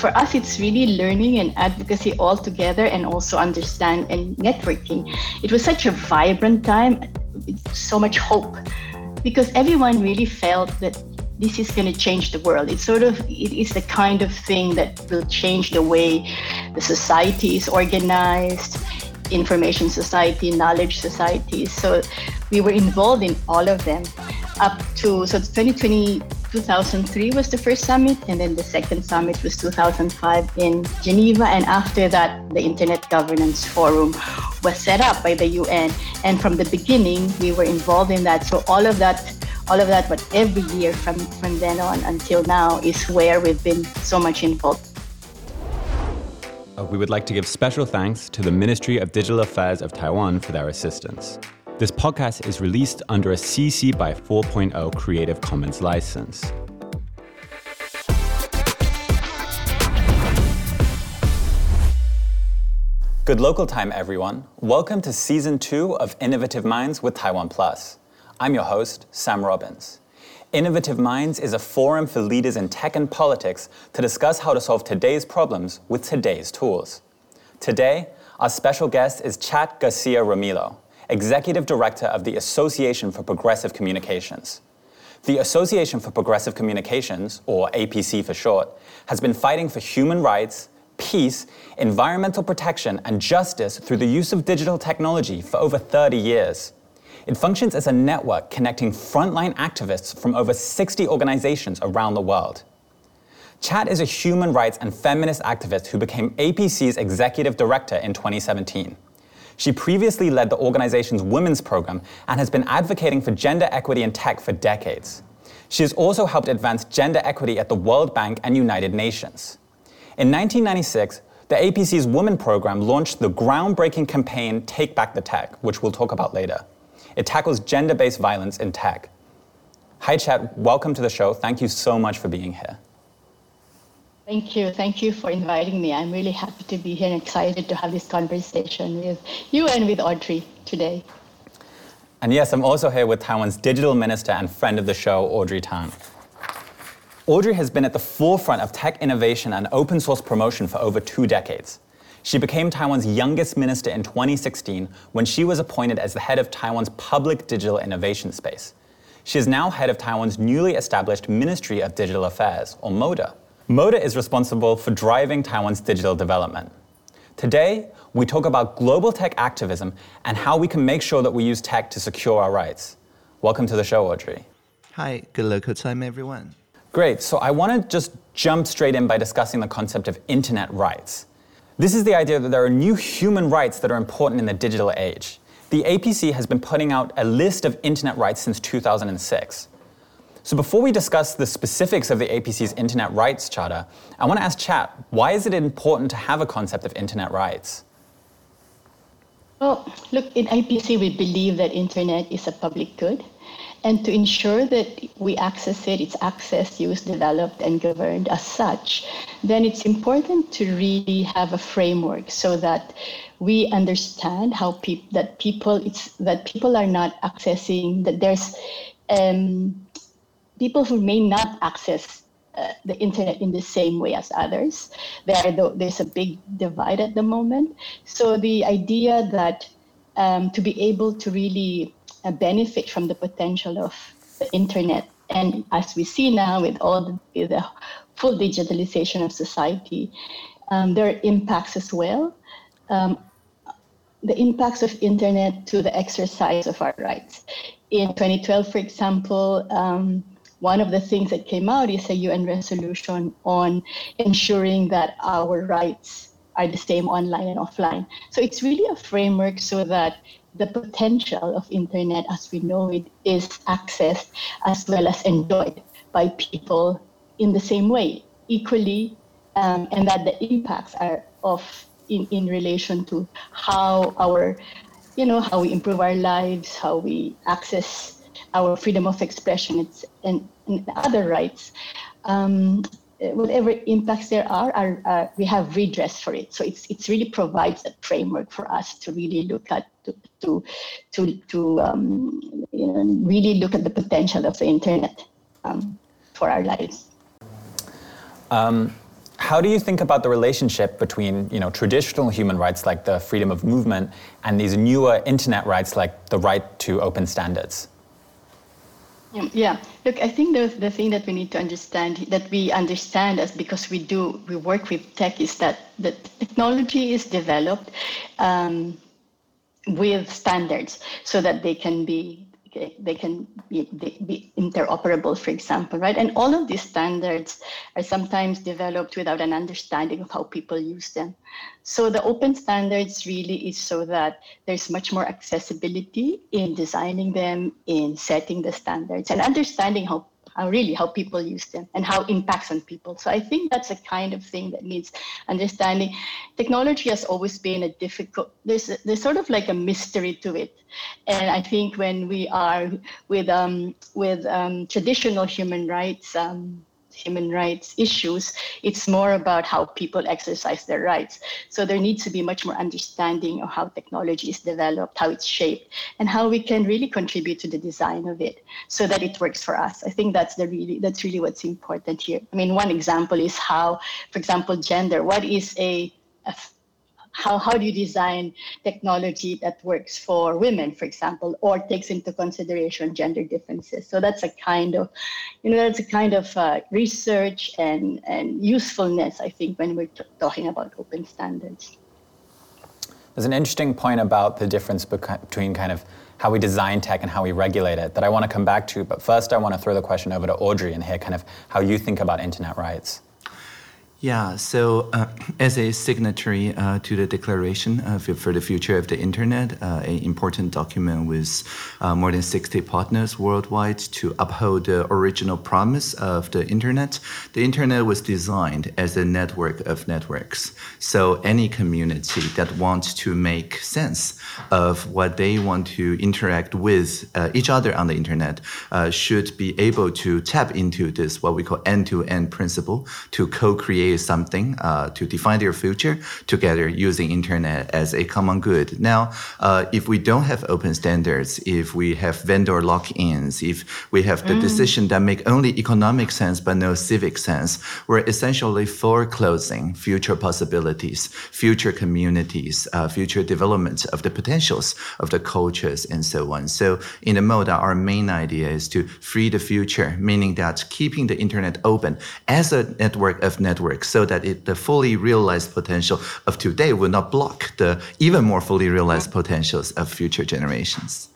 for us, it's really learning and advocacy all together and also understand and networking. It was such a vibrant time, so much hope, because everyone really felt that this is going to change the world. It's sort of it is the kind of thing that will change the way the society is organized, information society, knowledge society. So we were involved in all of them up to so 2020 2003 was the first summit and then the second summit was 2005 in geneva and after that the internet governance forum was set up by the un and from the beginning we were involved in that. So all of that all of that but every year from from then on until now is where we've been so much involved. Uh, we would like to give special thanks to the Ministry of Digital Affairs of Taiwan for their assistance. This podcast is released under a CC by 4.0 Creative Commons license. Good local time, everyone. Welcome to season two of Innovative Minds with Taiwan Plus. I'm your host, Sam Robbins. Innovative Minds is a forum for leaders in tech and politics to discuss how to solve today's problems with today's tools. Today, our special guest is Chat Garcia Ramilo. Executive Director of the Association for Progressive Communications. The Association for Progressive Communications, or APC for short, has been fighting for human rights, peace, environmental protection, and justice through the use of digital technology for over 30 years. It functions as a network connecting frontline activists from over 60 organizations around the world. Chat is a human rights and feminist activist who became APC's executive director in 2017. She previously led the organization's women's program and has been advocating for gender equity in tech for decades. She has also helped advance gender equity at the World Bank and United Nations. In 1996, the APC's Women Program launched the groundbreaking campaign Take Back the Tech, which we'll talk about later. It tackles gender based violence in tech. Hi, Chat. Welcome to the show. Thank you so much for being here. Thank you. Thank you for inviting me. I'm really happy to be here and excited to have this conversation with you and with Audrey today. And yes, I'm also here with Taiwan's digital minister and friend of the show, Audrey Tang. Audrey has been at the forefront of tech innovation and open source promotion for over two decades. She became Taiwan's youngest minister in 2016 when she was appointed as the head of Taiwan's public digital innovation space. She is now head of Taiwan's newly established Ministry of Digital Affairs, or MODA. MODA is responsible for driving Taiwan's digital development. Today, we talk about global tech activism and how we can make sure that we use tech to secure our rights. Welcome to the show, Audrey. Hi, good local time, everyone. Great. So I want to just jump straight in by discussing the concept of internet rights. This is the idea that there are new human rights that are important in the digital age. The APC has been putting out a list of internet rights since 2006. So before we discuss the specifics of the APC's Internet Rights Charter, I want to ask Chat, why is it important to have a concept of internet rights? Well, look, in APC, we believe that internet is a public good. And to ensure that we access it, it's accessed, used, developed, and governed as such, then it's important to really have a framework so that we understand how that people it's that people are not accessing that there's um, people who may not access uh, the internet in the same way as others. There, there's a big divide at the moment. So the idea that um, to be able to really uh, benefit from the potential of the internet, and as we see now with all the, with the full digitalization of society, um, there are impacts as well. Um, the impacts of internet to the exercise of our rights. In 2012, for example, um, one of the things that came out is a UN resolution on ensuring that our rights are the same online and offline. So it's really a framework so that the potential of internet as we know it is accessed as well as enjoyed by people in the same way equally um, and that the impacts are of in, in relation to how our you know how we improve our lives how we access our freedom of expression and, and other rights, um, whatever impacts there are, are, are, we have redress for it. So it's it's really provides a framework for us to really look at to to to, to um, you know, really look at the potential of the internet um, for our lives. Um, how do you think about the relationship between you know traditional human rights like the freedom of movement and these newer internet rights like the right to open standards? Yeah, look, I think the, the thing that we need to understand, that we understand as because we do, we work with tech, is that the technology is developed um, with standards so that they can be they can be, be, interoperable, for example, right? And all of these standards are sometimes developed without an understanding of how people use them. So the open standards really is so that there's much more accessibility in designing them, in setting the standards, and understanding how how really how people use them and how it impacts on people. So I think that's a kind of thing that needs understanding. Technology has always been a difficult. There's there's sort of like a mystery to it, and I think when we are with um, with um, traditional human rights. Um, human rights issues. It's more about how people exercise their rights. So there needs to be much more understanding of how technology is developed, how it's shaped, and how we can really contribute to the design of it so that it works for us. I think that's the really that's really what's important here. I mean, one example is how, for example, gender. What is a, a how, how do you design technology that works for women, for example, or takes into consideration gender differences? So that's a kind of, you know, that's a kind of uh, research and, and usefulness, I think, when we're t- talking about open standards. There's an interesting point about the difference between kind of how we design tech and how we regulate it that I want to come back to. But first, I want to throw the question over to Audrey and hear kind of how you think about internet rights. Yeah, so uh, as a signatory uh, to the Declaration uh, for the Future of the Internet, uh, an important document with uh, more than 60 partners worldwide to uphold the original promise of the Internet, the Internet was designed as a network of networks. So any community that wants to make sense of what they want to interact with uh, each other on the Internet should be able to tap into this, what we call end-to-end principle, to co-create something uh, to define their future together using internet as a common good. Now, uh, if we don't have open standards, if we have vendor lock-ins, if we have the mm. decision that make only economic sense but no civic sense, we're essentially foreclosing future possibilities, future communities, uh, future development of the potentials of the cultures and so on. So in the MODA, our main idea is to free the future, meaning that keeping the internet open as a network of so that it, the fully realized potential of today will not block the even more fully realized potentials of future generations.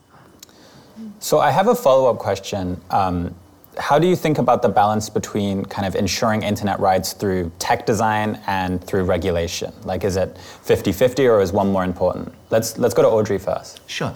So I have a follow-up question. Um, how do you think about the balance between kind of ensuring internet rights through tech design and through regulation? Like, is it 50-50 or is one more important? Let's, let's go to Audrey first. Sure.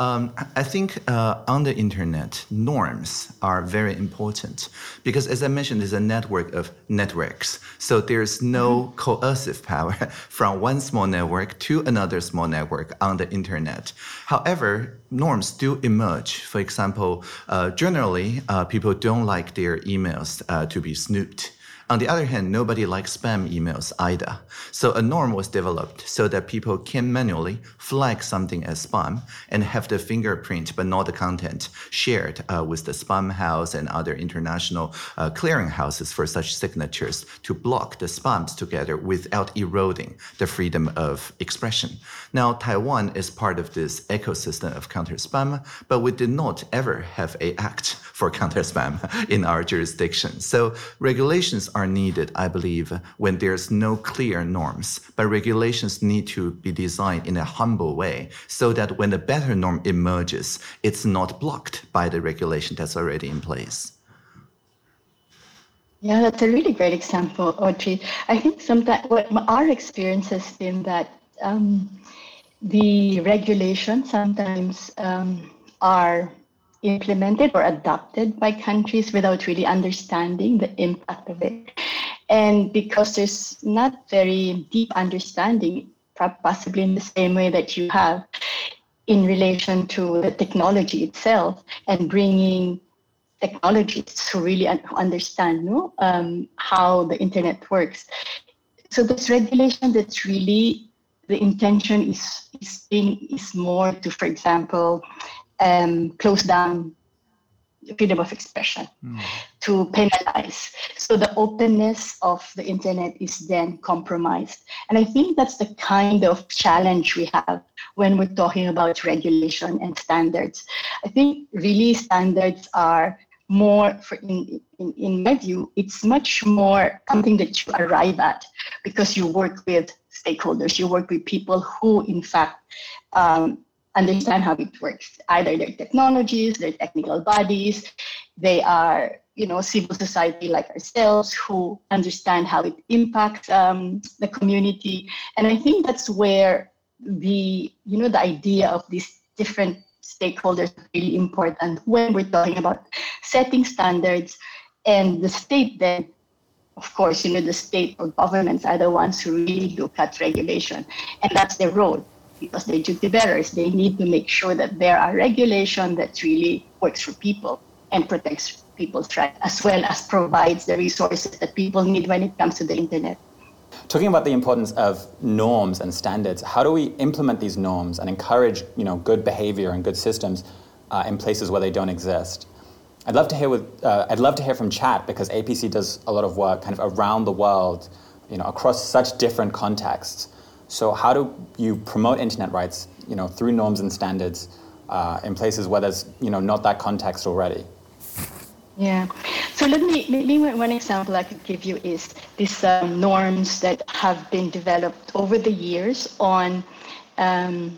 Um, I think uh, on the internet, norms are very important because, as I mentioned, it's a network of networks. So there's no mm-hmm. coercive power from one small network to another small network on the internet. However, norms do emerge. For example, uh, generally, uh, people don't like their emails uh, to be snooped. On the other hand, nobody likes spam emails either. So a norm was developed so that people can manually flag something as spam and have the fingerprint, but not the content, shared uh, with the Spamhaus and other international uh, clearing houses for such signatures to block the spams together without eroding the freedom of expression. Now, Taiwan is part of this ecosystem of counter spam, but we did not ever have a act for counter spam in our jurisdiction. So regulations are needed, I believe, when there's no clear norms. But regulations need to be designed in a humble way so that when a better norm emerges, it's not blocked by the regulation that's already in place. Yeah, that's a really great example, Audrey. I think sometimes what our experience has been that um, the regulations sometimes um, are implemented or adopted by countries without really understanding the impact of it. And because there's not very deep understanding, possibly in the same way that you have in relation to the technology itself and bringing technology to really understand no, um, how the internet works. So this regulation that's really the intention is is, is more to, for example, um, close down freedom of expression mm. to penalize. So the openness of the internet is then compromised. And I think that's the kind of challenge we have when we're talking about regulation and standards. I think really standards are more for in, in, in my view it's much more something that you arrive at because you work with stakeholders you work with people who in fact um, understand how it works. Either their technologies, their technical bodies, they are you know civil society like ourselves who understand how it impacts um, the community. And I think that's where the you know the idea of these different stakeholders is really important when we're talking about setting standards and the state then of course, you know, the state or governments are the ones who really look at regulation, and that's their role because they're duty bearers. They need to make sure that there are regulation that really works for people and protects people's rights, as well as provides the resources that people need when it comes to the internet. Talking about the importance of norms and standards, how do we implement these norms and encourage, you know, good behavior and good systems uh, in places where they don't exist? I'd love to hear with, uh, I'd love to hear from Chat because APC does a lot of work kind of around the world, you know, across such different contexts. So how do you promote internet rights, you know, through norms and standards uh, in places where there's, you know, not that context already? Yeah. So let me maybe one example I could give you is these um, norms that have been developed over the years on um,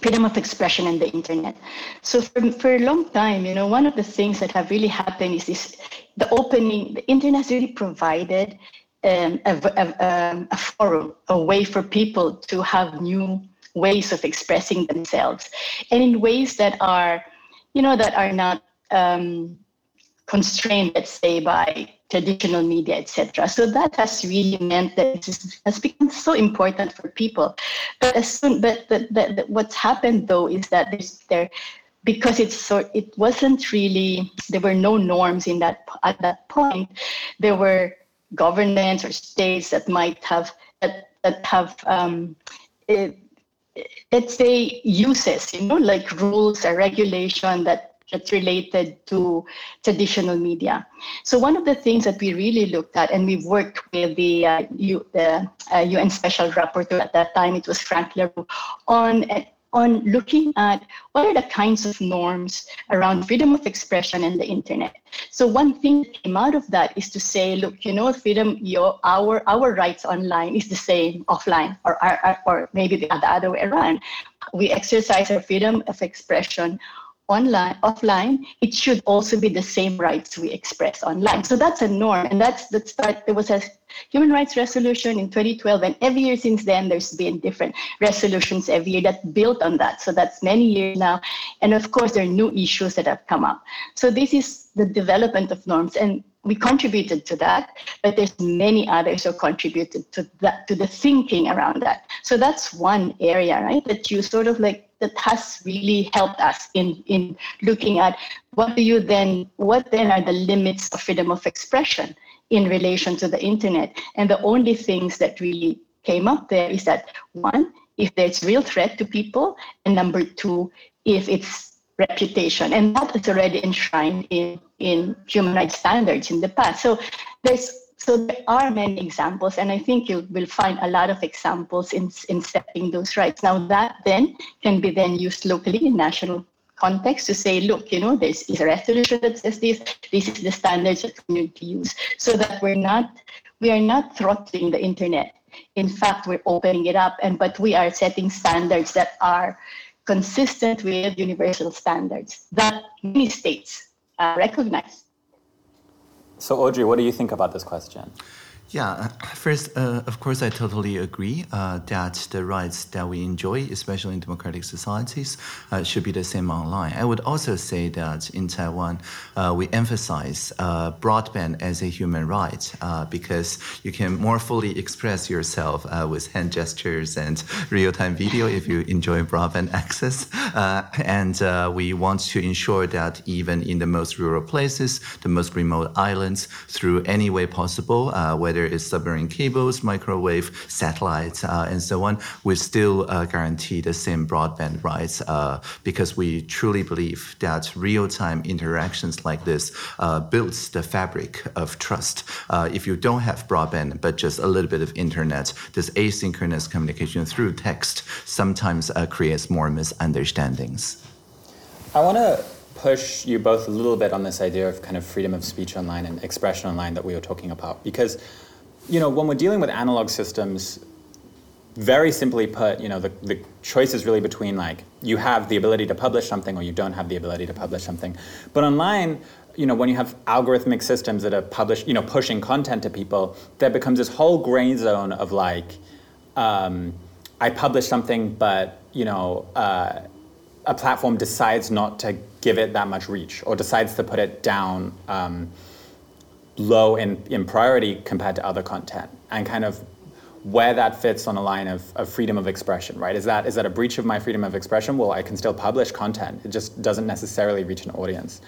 freedom of expression and the internet. So for, for a long time, you know, one of the things that have really happened is this, the opening, the internet has really provided um, a, a, um, a, forum, a way for people to have new ways of expressing themselves, and in ways that are, you know, that are not um, constrained, let's say, by traditional media, etc. So that has really meant that it has become so important for people. But as soon, but the, the, the, what's happened though is that there because it's so it wasn't really there were no norms in that at that point. There were governments or states that might have that, that have um, it, let's say uses you know like rules or regulation that that's related to traditional media. So one of the things that we really looked at, and we worked with the, uh, U, the uh, UN Special Rapporteur at that time, it was Frank La Rue, on on looking at what are the kinds of norms around freedom of expression and the internet. So one thing that came out of that is to say, look, you know, freedom, your our our rights online is the same offline, or or, or maybe the other way around. We exercise our freedom of expression online offline it should also be the same rights we express online so that's a norm and that's the start there was a human rights resolution in 2012 and every year since then there's been different resolutions every year that built on that so that's many years now and of course there are new issues that have come up so this is the development of norms and we contributed to that, but there's many others who contributed to that to the thinking around that. So that's one area, right? That you sort of like that has really helped us in in looking at what do you then what then are the limits of freedom of expression in relation to the internet? And the only things that really came up there is that one if there's real threat to people and number two if it's reputation. And that is already enshrined in in human rights standards in the past. So there's so there are many examples, and I think you will find a lot of examples in, in setting those rights. Now that then can be then used locally in national context to say, look, you know, this is a resolution that says this, this is the standards that to use, so that we're not we are not throttling the internet. In fact, we're opening it up, and but we are setting standards that are consistent with universal standards that many states uh, recognize. So, Audrey, what do you think about this question? Yeah, first, uh, of course, I totally agree uh, that the rights that we enjoy, especially in democratic societies, uh, should be the same online. I would also say that in Taiwan, uh, we emphasize uh, broadband as a human right uh, because you can more fully express yourself with hand gestures and real time video if you enjoy broadband access. and we want to ensure that even in the most rural places, the most remote islands, through any way possible, whether there is submarine cables, microwave, satellites, uh, and so on, we still uh, guarantee the same broadband rights uh, because we truly believe that real-time interactions like this builds the fabric of trust. If you don't have broadband but just a little bit of internet, this asynchronous communication through text sometimes creates more misunderstandings. I want to push you both a little bit on this idea of kind of freedom of speech online and expression online that we were talking about because you know when we're dealing with analog systems very simply put you know the, the choice is really between like you have the ability to publish something or you don't have the ability to publish something. But online you know when you have algorithmic systems that are publish you know pushing content to people there becomes this whole gray zone of like um, i publish something but you know uh, a platform decides not to give it that much reach or decides to put it down um, low in, in priority compared to other content and kind of where that fits on a line of, of freedom of expression, right? Is that is that a breach of my freedom of expression? Well, I can still publish content. It just doesn't necessarily reach an audience.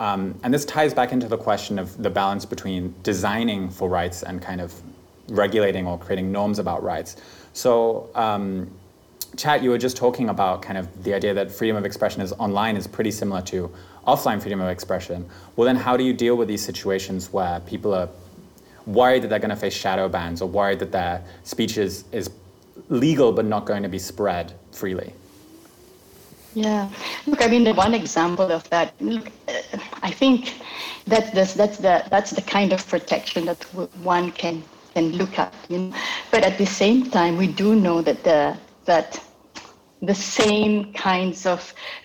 Um, and this ties back into the question of the balance between designing for rights and kind of regulating or creating norms about rights. So um, Chat, you were just talking about kind of the idea that freedom of expression is online is pretty similar to offline freedom of expression. Well, then how do you deal with these situations where people are worried that they're going to face shadow bans or worried that their speech is, is legal but not going to be spread freely? Yeah, look, I mean, the one example of that, look, I think that that's, that's the that's the kind of protection that one can can look at. You know? But at the same time, we do know that the that the same kinds of,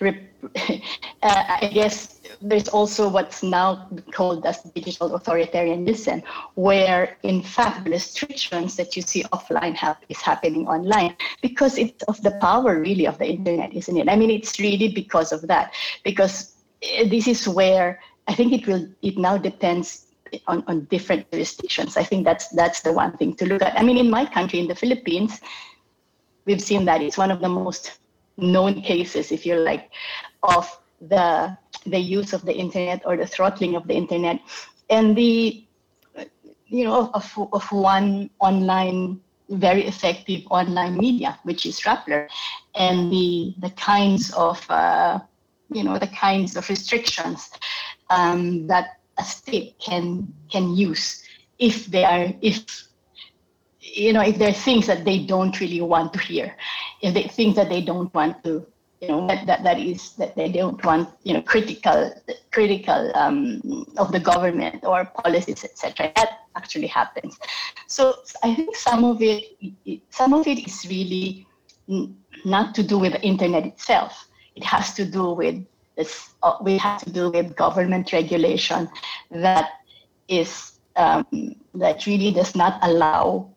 uh, I guess, there's also what's now called as digital authoritarianism, where in fact the restrictions that you see offline have, is happening online because it's of the power really of the internet, isn't it? I mean, it's really because of that, because uh, this is where I think it will. It now depends on, on different jurisdictions. I think that's that's the one thing to look at. I mean, in my country, in the Philippines, we've seen that it's one of the most known cases, if you like, of the the use of the internet or the throttling of the internet, and the you know of of one online very effective online media, which is Rappler, and the the kinds of uh, you know the kinds of restrictions um, that a state can can use if they are if you know, if there are things that they don't really want to hear, if they things that they don't want to, you know, that, that, that is that they don't want, you know, critical critical um, of the government or policies, etc. That actually happens. So I think some of it, some of it is really not to do with the internet itself. It has to do with this. Uh, we have to do with government regulation that is um, that really does not allow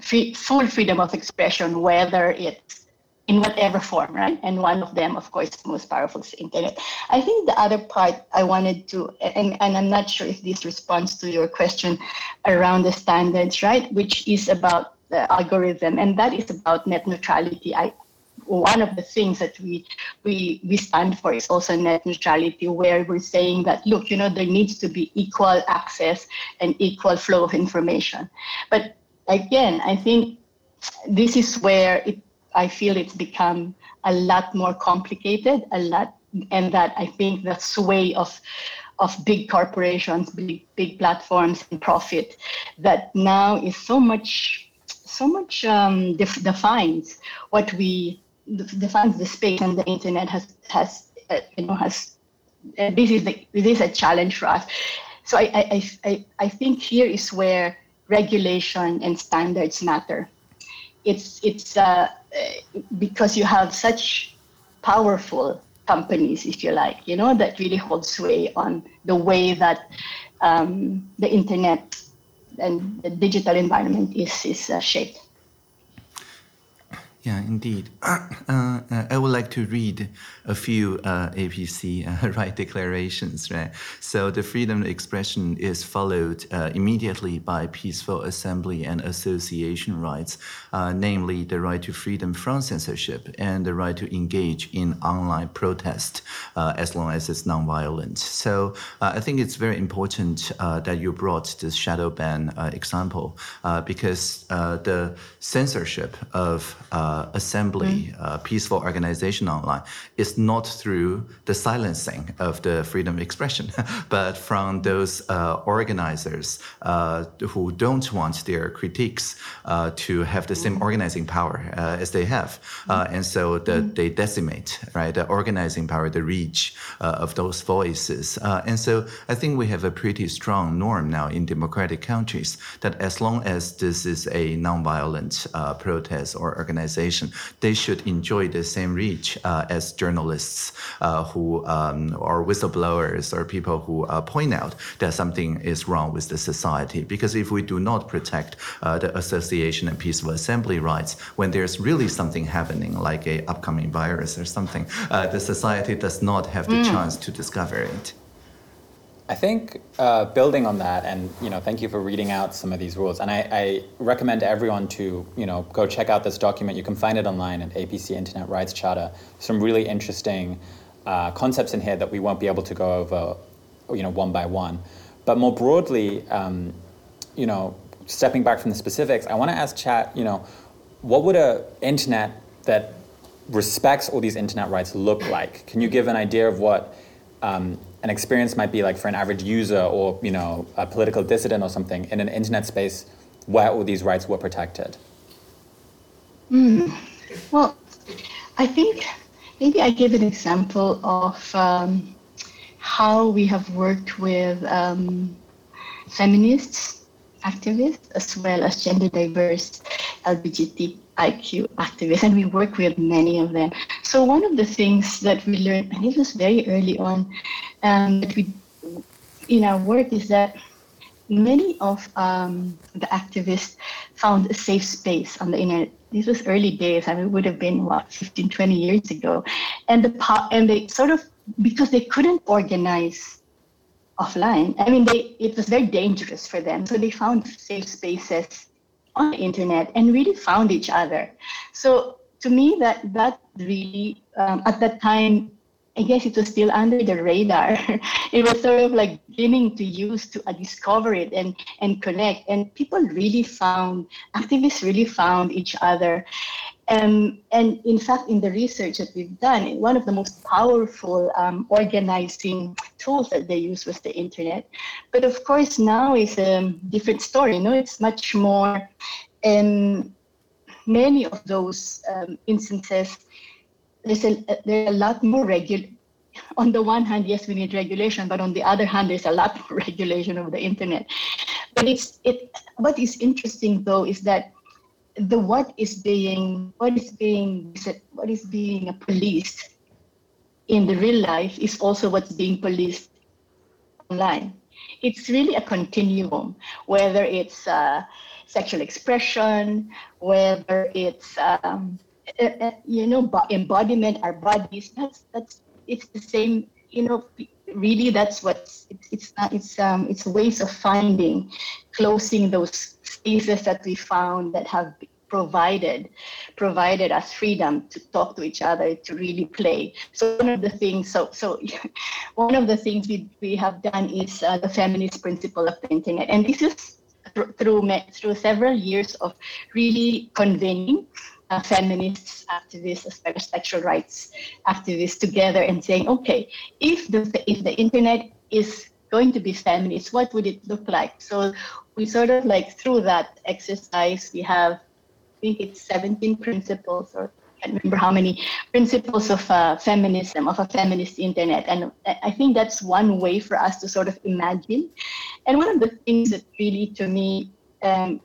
free, full freedom of expression, whether it's in whatever form, right? And one of them, of course, most powerful is internet. I think the other part I wanted to, and, and I'm not sure if this responds to your question around the standards, right? Which is about the algorithm, and that is about net neutrality. I, one of the things that we, we we stand for is also net neutrality, where we're saying that look, you know, there needs to be equal access and equal flow of information. But again, I think this is where it, I feel it's become a lot more complicated, a lot, and that I think the sway of of big corporations, big big platforms, and profit that now is so much so much um, def- defines what we defines the space and the internet has has uh, you know has uh, this is the, this is a challenge for us. So I, I, I, I think here is where regulation and standards matter. It's it's uh, because you have such powerful companies, if you like, you know, that really hold sway on the way that um, the internet and the digital environment is is uh, shaped. Yeah, indeed. Uh, uh, I would like to read a few uh, APC uh, right declarations, right? So the freedom of expression is followed uh, immediately by peaceful assembly and association rights, uh, namely the right to freedom from censorship and the right to engage in online protest as long as it's nonviolent. So I think it's very important that you brought this shadow ban example because the censorship of uh, assembly, mm. uh, peaceful organization online is not through the silencing of the freedom of expression, but from those uh, organizers uh, who don't want their critiques uh, to have the same mm. organizing power uh, as they have. Mm. and so the, mm. they decimate right, the organizing power, the reach of those voices. and so I think we have a pretty strong norm now in democratic countries that as long as this is a nonviolent protest or organization, they should enjoy the same reach uh, as journalists uh, who um, are whistleblowers or people who uh, point out that something is wrong with the society. Because if we do not protect uh, the association and peaceful assembly rights, when there's really something happening, like a upcoming virus or something, uh, the society does not have the mm. chance to discover it. I think uh, building on that, and you know, thank you for reading out some of these rules. And I, I, recommend everyone to you know go check out this document. You can find it online at APC Internet Rights Charter. Some really interesting uh, concepts in here that we won't be able to go over, you know, one by one. But more broadly, um, you know, stepping back from the specifics, I want to ask Chat, you know, what would a internet that respects all these internet rights look like? Can you give an idea of what um, an experience might be like for an average user or you know a political dissident or something in an internet space where all these rights were protected? Mm. Well, I think maybe I give an example of um, how we have worked with um, feminists, activists, as well as gender diverse LGBTIQ activists, and we work with many of them. So one of the things that we learned, and it was very early on, um, that we in our work is that many of um, the activists found a safe space on the internet. This was early days. I mean, it would have been what 15, 20 years ago, and the and they sort of because they couldn't organize offline. I mean, they it was very dangerous for them. So they found safe spaces on the internet and really found each other. So to me, that that really um, at that time, I guess it was still under the radar. it was sort of like beginning to use to uh, discover it and and connect. And people really found activists really found each other. Um, and in fact, in the research that we've done, one of the most powerful um, organizing tools that they use was the internet. But of course, now is a different story. You know, it's much more. Um, many of those um, instances, there's a, there are a lot more regular. On the one hand, yes, we need regulation, but on the other hand, there's a lot more regulation of the internet. But it's it. What is interesting though is that the what is being what is being what is being policed in the real life is also what's being policed online. It's really a continuum, whether it's uh, sexual expression, whether it's um, you know embodiment, our bodies. That's that's it's the same. You know, really, that's what's it's it's not it's um it's ways of finding, closing those spaces that we found that have provided provided us freedom to talk to each other to really play so one of the things so so one of the things we, we have done is uh, the feminist principle of the internet and this is through through several years of really convening uh, feminists, activists, as well as sexual rights activists together and saying, okay, if the if the internet is going to be feminist, what would it look like? So we sort of like through that exercise, we have I think it's 17 principles or I can't remember how many principles of uh, feminism, of a feminist internet. And I think that's one way for us to sort of imagine. And one of the things that really, to me, um,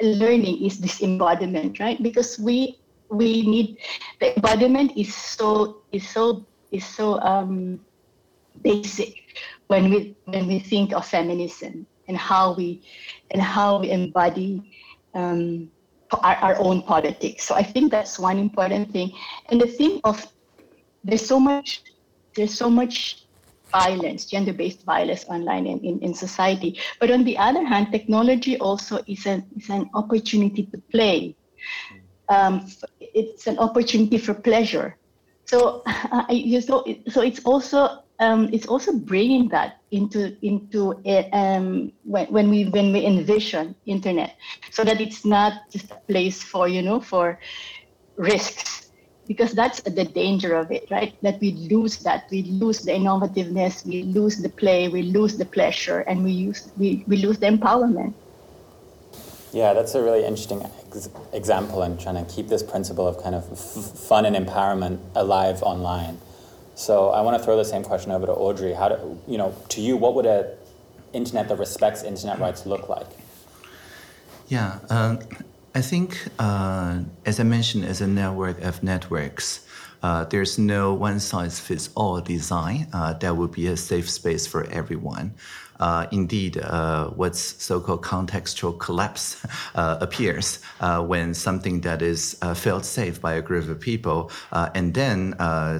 learning is this embodiment, right? Because we we need the embodiment is so is so is so um, basic when we when we think of feminism and how we and how we embody um, our, our own politics. So I think that's one important thing. And the thing of there's so much there's so much violence, gender-based violence online in, in, in society. But on the other hand, technology also is an is an opportunity to play. Um, it's an opportunity for pleasure. So, uh, so, so it's also um, it's also bringing that into into um, when, when we when we envision internet, so that it's not just a place for you know for risks, because that's the danger of it, right? That we lose that, we lose the innovativeness, we lose the play, we lose the pleasure, and we use we, we lose the empowerment. Yeah, that's a really interesting ex- example in trying to keep this principle of kind of f- fun and empowerment alive online. So I want to throw the same question over to Audrey. How do you know to you what would a internet that respects internet rights look like? Yeah, um, I think uh, as I mentioned, as a network of networks, uh, there's no one size fits all design uh, that would be a safe space for everyone uh, indeed uh, what's so-called contextual collapse uh, appears uh, when something that is uh, felt safe by a group of people uh, and then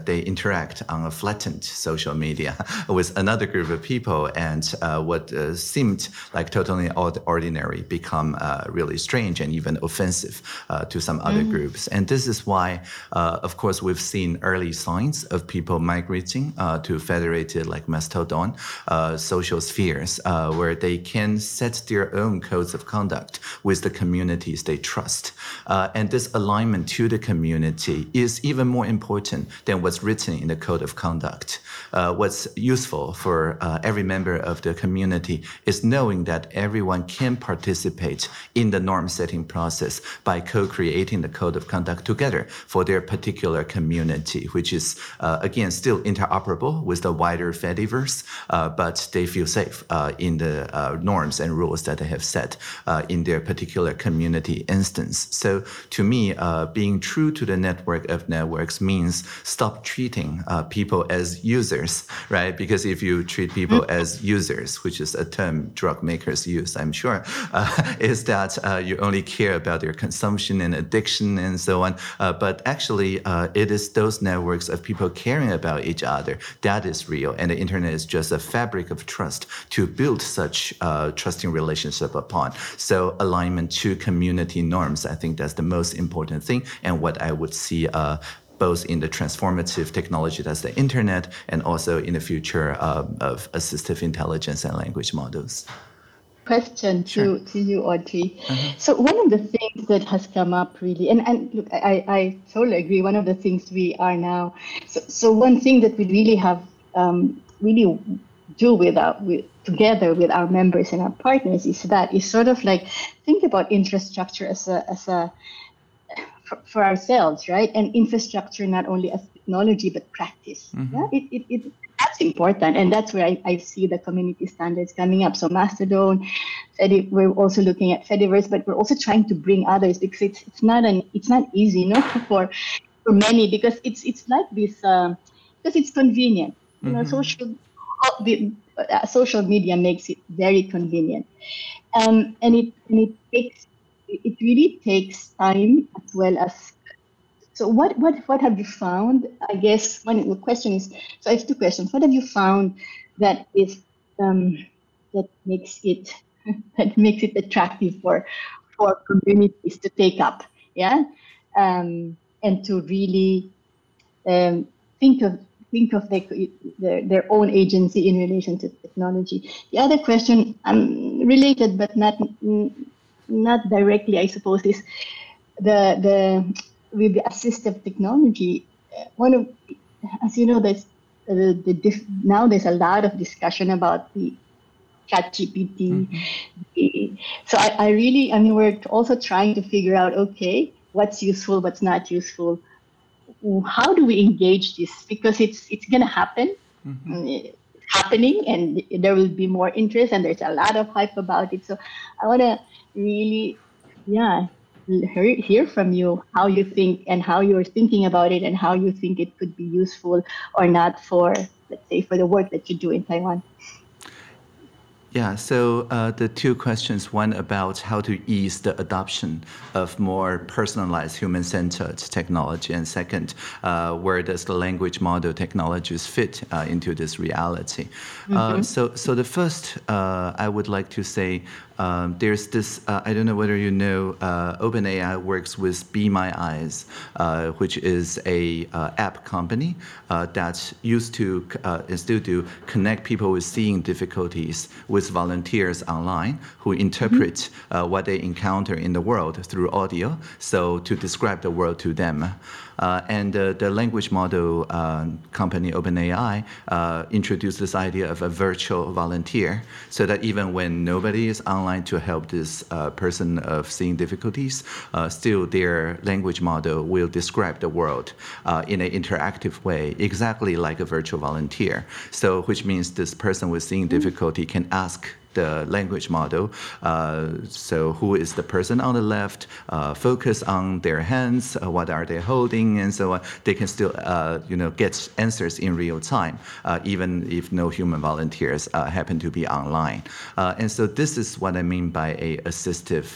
they interact on a flattened social media with another group of people and what seemed like totally ordinary become really strange and even offensive to some other mm. groups. And this is why, of course, we've seen early signs of people migrating to federated like Mastodon social sphere uh, where they can set their own codes of conduct with the communities they trust. Uh, and this alignment to the community is even more important than what's written in the code of conduct. Uh, what's useful for uh, every member of the community is knowing that everyone can participate in the norm setting process by co-creating the code of conduct together for their particular community, which is uh, again still interoperable with the wider Fediverse, uh, but they feel safe uh, in the uh, norms and rules that they have set in their particular community instance. So to me, being true to the network of networks means stop treating people as users right? Because if you treat people mm-hmm. as users, which is a term drug makers use, I'm sure, uh, is that uh, you only care about their consumption and addiction and so on. Uh, but actually, uh, it is those networks of people caring about each other that is real. And the internet is just a fabric of trust to build such uh, trusting relationship upon. So alignment to community norms, I think that's the most important thing and what I would see uh, both in the transformative technology that's the internet and also in the future uh, of assistive intelligence and language models. Question to, sure. to you, Audrey. Uh-huh. So one of the things that has come up really, and, and look, I, I totally agree. One of the things we are now, so, so one thing that we really have um, really do with our, with, together with our members and our partners is that is sort of like think about infrastructure as a as a for, for ourselves, right? And infrastructure not only as technology but practice. Mm-hmm. Yeah, it, it, it, that's important, and that's where I, I see the community standards coming up. So Mastodon, Fedi, we're also looking at Fediverse, but we're also trying to bring others because it's it's not an it's not easy, you know, for for many because it's it's like this um, because it's convenient. You mm-hmm. know, social the, uh, social media makes it very convenient, um, and it and it takes it really takes time as well as so what what what have you found i guess one the question is so i have two questions. What have you found that is um, that makes it that makes it attractive for for communities to take up? Yeah? Um, and to really um, think of think of their, their, their own agency in relation to technology the other question um, related but not not directly, I suppose, is the the with the assistive technology. One of, as you know, there's uh, the, the now there's a lot of discussion about the ChatGPT. Mm-hmm. So I, I really, I mean, we're also trying to figure out, okay, what's useful, what's not useful. How do we engage this? Because it's it's gonna happen. Mm-hmm. happening and there will be more interest and there's a lot of hype about it so i want to really, yeah, hear, hear from you how you think and how you're thinking about it and how you think it could be useful or not for, let's say, for the work that you do in Taiwan. Yeah, so uh, the two questions one about how to ease the adoption of more personalized human centered technology, and second, uh, where does the language model technologies fit uh, into this reality? Uh, mm-hmm. so, so the first, uh, I would like to say um, there's this, uh, I don't know whether you know, uh, OpenAI works with Be My Eyes, uh, which is a uh, app company uh, that used to uh, and still do connect people with seeing difficulties with volunteers online who interpret mm-hmm. what they encounter in the world through audio, so to describe the world to them. Uh, and uh, the language model uh, company OpenAI introduced this idea of a virtual volunteer so that even when nobody is online to help this person of seeing difficulties, still their language model will describe the world in an interactive way, exactly like a virtual volunteer. So, which means this person with seeing difficulty can ask the language model. Uh, so who is the person on the left? Uh, focus on their hands. Uh, what are they holding, and so on. They can still, uh, you know, get answers in real time, uh, even if no human volunteers uh, happen to be online. and so this is what I mean by a assistive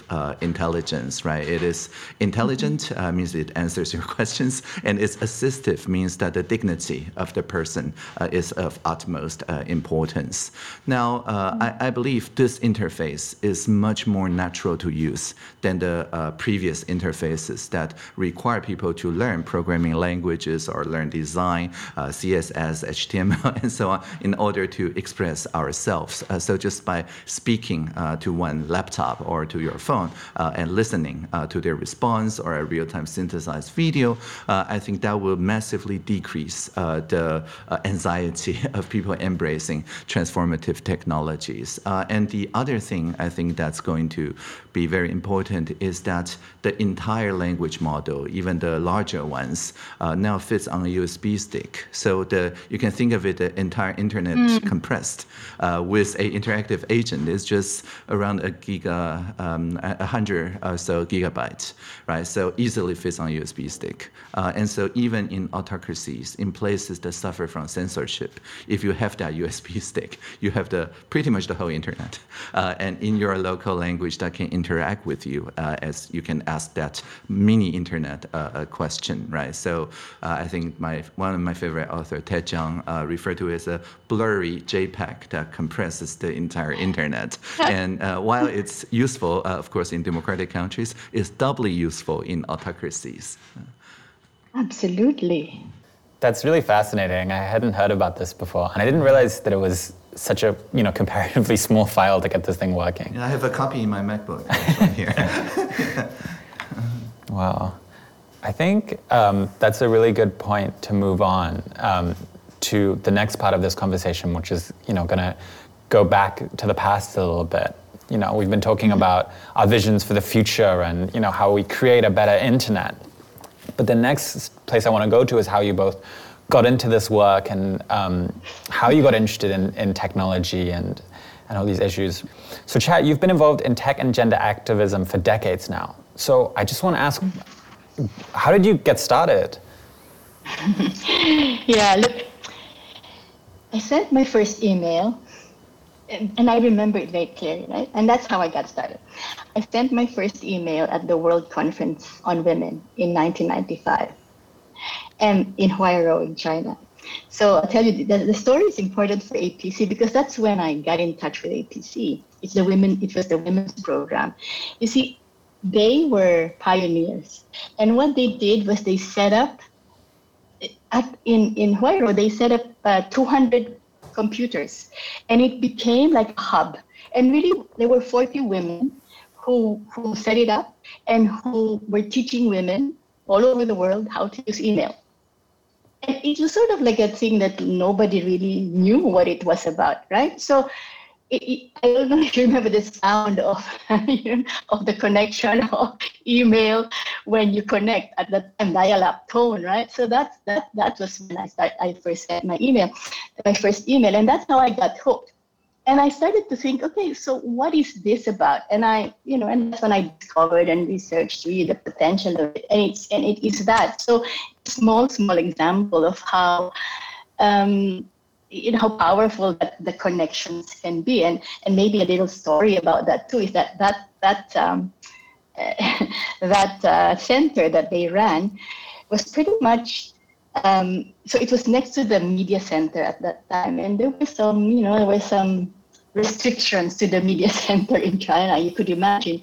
intelligence, right? It is intelligent means it answers your questions, and it's assistive means that the dignity of the person is of utmost importance. Now, I, I believe believe this interface is much more natural to use than the uh, previous interfaces that require people to learn programming languages or learn design, uh, CSS, HTML, and so on, in order to express ourselves. Uh, so just by speaking uh, to one laptop or to your phone uh, and listening uh, to their response or a real-time synthesized video, I think that will massively decrease the anxiety of people embracing transformative technologies. Uh, and the other thing I think that's going to be very important is that the entire language model, even the larger ones, uh, now fits on a USB stick. So the you can think of it the entire internet mm. compressed uh, with a interactive agent. It's just around a giga, um, a hundred or so gigabytes, right? So easily fits on a USB stick. Uh, and so even in autocracies, in places that suffer from censorship, if you have that USB stick, you have the pretty much the whole internet, uh, and in your local language that can interact with you uh, as you can ask that mini internet uh, question, right? So uh, I think my one of my favorite author, Ted Chiang, uh, referred to it as a blurry JPEG that compresses the entire internet. and uh, while it's useful, of course, in democratic countries, it's doubly useful in autocracies. Absolutely. That's really fascinating. I hadn't heard about this before, and I didn't realize that it was such a you know comparatively small file to get this thing working. Yeah, I have a copy in my MacBook here. wow, I think um, that's a really good point to move on um, to the next part of this conversation, which is you know going to go back to the past a little bit. You know, we've been talking mm-hmm. about our visions for the future and you know how we create a better internet. But the next place I want to go to is how you both got into this work and um, how you got interested in, in technology and, and all these issues. So, Chat, you've been involved in tech and gender activism for decades now. So, I just want to ask how did you get started? yeah, look, I sent my first email, and, and I remember it very clearly, right? And that's how I got started. I sent my first email at the World Conference on Women in 1995 and in Huairou in China. So I'll tell you, the, the story is important for APC because that's when I got in touch with APC. It's the women, it was the women's program. You see, they were pioneers. And what they did was they set up, at, in, in Huairou, they set up uh, 200 computers and it became like a hub. And really, there were 40 women who, who set it up and who were teaching women all over the world how to use email it was sort of like a thing that nobody really knew what it was about, right? So it, it, I don't know if you remember the sound of of the connection of email when you connect at the time dial-up tone, right? So that's that that was when I start I first sent my email, my first email, and that's how I got hooked and I started to think, okay, so what is this about? And I, you know, and that's when I discovered and researched really the potential of it. And it's and it is that. So small, small example of how um, you know how powerful that the connections can be and and maybe a little story about that too is that that that um, that uh, center that they ran was pretty much um, so it was next to the media center at that time and there was some you know there were some restrictions to the media center in china you could imagine.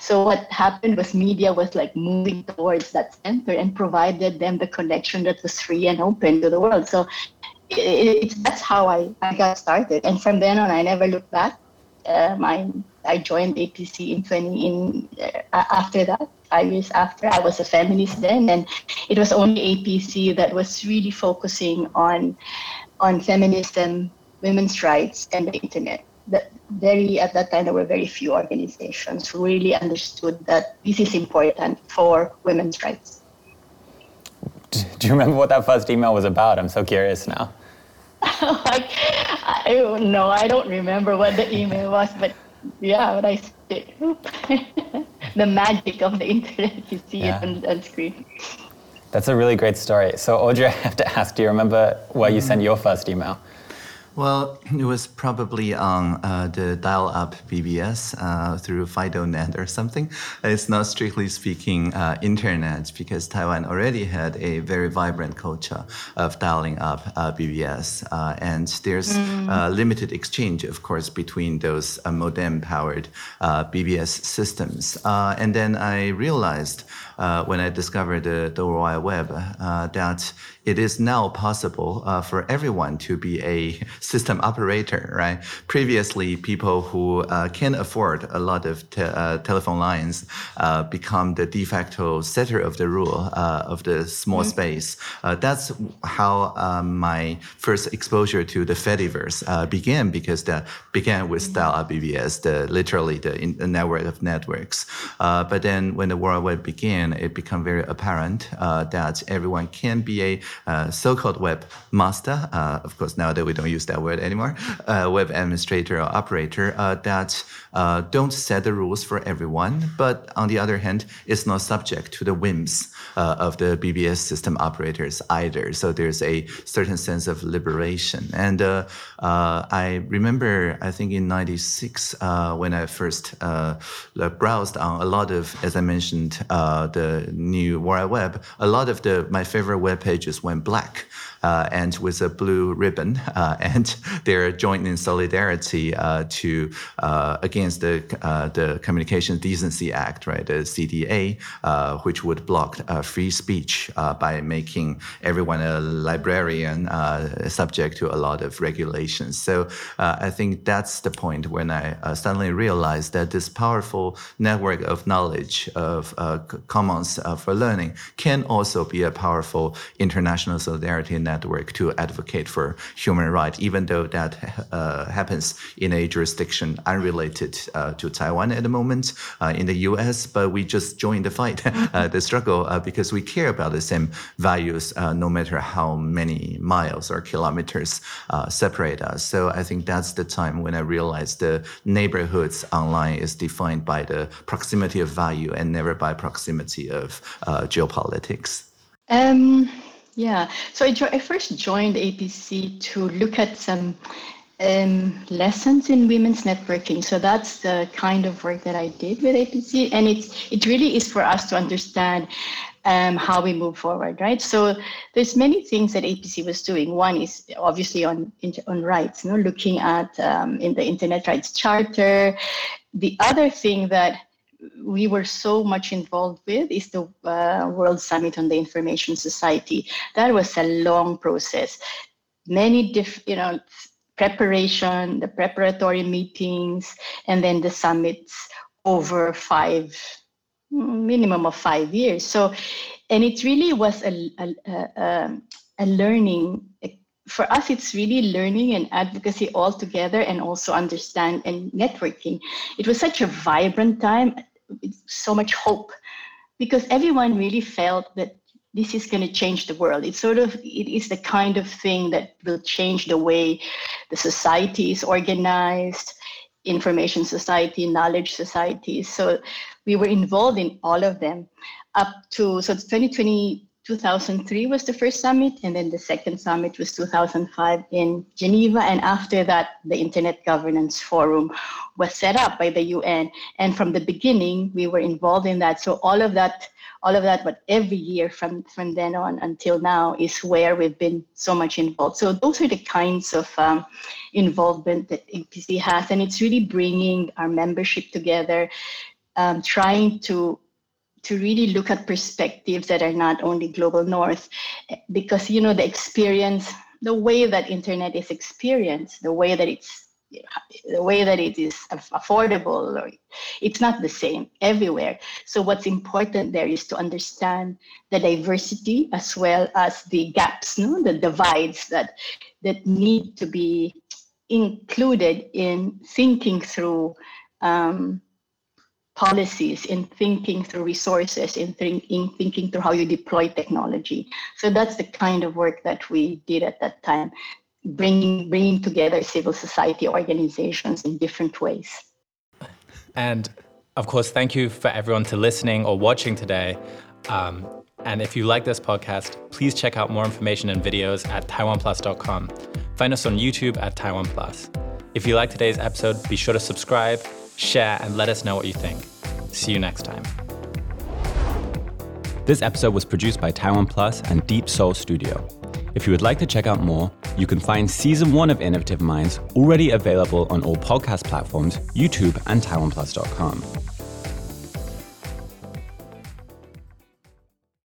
So what happened was media was like moving towards that center and provided them the connection that was free and open to the world. So it, it, that's how I, I got started. And from then on i never looked back. Um, I, I joined APC in 20 in uh, after that five years after. I was a feminist then and it was only APC that was really focusing on on feminism women's rights and the internet that very at that time there were very few organizations who really understood that this is important for women's rights do you remember what that first email was about i'm so curious now like, I don't know. I don't remember what the email was, but yeah, but I the magic of the internet. You see yeah. it on, on screen. That's a really great story. So, Audrey, I have to ask, do you remember where you mm-hmm. sent your first email? Well, it was probably on uh, the dial-up BBS uh, through FidoNet or something. It's not strictly speaking uh, internet because Taiwan already had a very vibrant culture of dialing up uh, BBS, uh, and there's mm. limited exchange, of course, between those uh, modem-powered BBS systems. and then I realized when I discovered the, the World Wide Web that it is now possible uh, for everyone to be a system operator, right? Previously, people who uh, can afford a lot of te uh, telephone lines uh, become the de facto setter of the rule uh, of the small mm -hmm. space. Uh, that's how um, my first exposure to the Fediverse began because that began with mm-hmm. dial-up BBS, the literally the, in, the, network of networks. but then when the World Wide began, it became very apparent that everyone can be a uh, so-called webmaster, uh, of course nowadays we don't use that word anymore, uh, web administrator or operator uh, that uh, don't set the rules for everyone, but on the other hand, it's not subject to the whims of the BBS system operators either. So there's a certain sense of liberation. And I remember, I think in 96, when I first browsed on a lot of, as I mentioned, the new World Web, a lot of the my favorite web pages went black and with a blue ribbon, uh, and they're joined in solidarity uh, to uh, against the uh, the Communications Decency Act, right, the CDA, uh, which would block free speech by making everyone a librarian, subject to a lot of regulations. So I think that's the point when I suddenly realized that this powerful network of knowledge of commons for learning can also be a powerful international solidarity network network to advocate for human rights, even though that uh, happens in a jurisdiction unrelated uh, to Taiwan at the moment uh, in the U.S. But we just joined the fight, uh, the struggle, uh, because we care about the same values, uh, no matter how many miles or kilometers separate us. So I think that's the time when I realized the neighborhoods online is defined by the proximity of value and never by proximity of geopolitics. Um, yeah, so I, jo- I first joined APC to look at some um, lessons in women's networking. So that's the kind of work that I did with APC, and it's it really is for us to understand um, how we move forward, right? So there's many things that APC was doing. One is obviously on on rights, you know, looking at um, in the Internet Rights Charter. The other thing that we were so much involved with is the uh, World Summit on the Information Society. That was a long process. Many different, you know, preparation, the preparatory meetings, and then the summits over five, minimum of five years. So, and it really was a, a, a, a learning for us, it's really learning and advocacy all together and also understand and networking. It was such a vibrant time so much hope because everyone really felt that this is going to change the world. It's sort of it is the kind of thing that will change the way the society is organized, information society, knowledge society. So we were involved in all of them up to so 2020 2003 was the first summit, and then the second summit was 2005 in Geneva. And after that, the Internet Governance Forum was set up by the UN. And from the beginning, we were involved in that. So all of that, all of that, but every year from from then on until now is where we've been so much involved. So those are the kinds of um, involvement that APC has, and it's really bringing our membership together, um, trying to to really look at perspectives that are not only global north because you know the experience the way that internet is experienced the way that it's the way that it is affordable or it's not the same everywhere. So what's important there is to understand the diversity as well as the gaps no the divides that that need to be included in thinking through um, policies, in thinking through resources, in, in thinking through how you deploy technology. So that's the kind of work that we did at that time, bringing bringing together civil society organizations in different ways. And of course, thank you for everyone to listening or watching today. Um, and if you like this podcast, please check out more information and videos at taiwanplus.com. Find us on YouTube at Taiwan Plus. If you like today's episode, be sure to subscribe share, and let us know what you think. See you next time. This episode was produced by Taiwan Plus and Deep Soul Studio. If you would like to check out more, you can find season one of Innovative Minds already available on all podcast platforms, YouTube, and TaiwanPlus.com.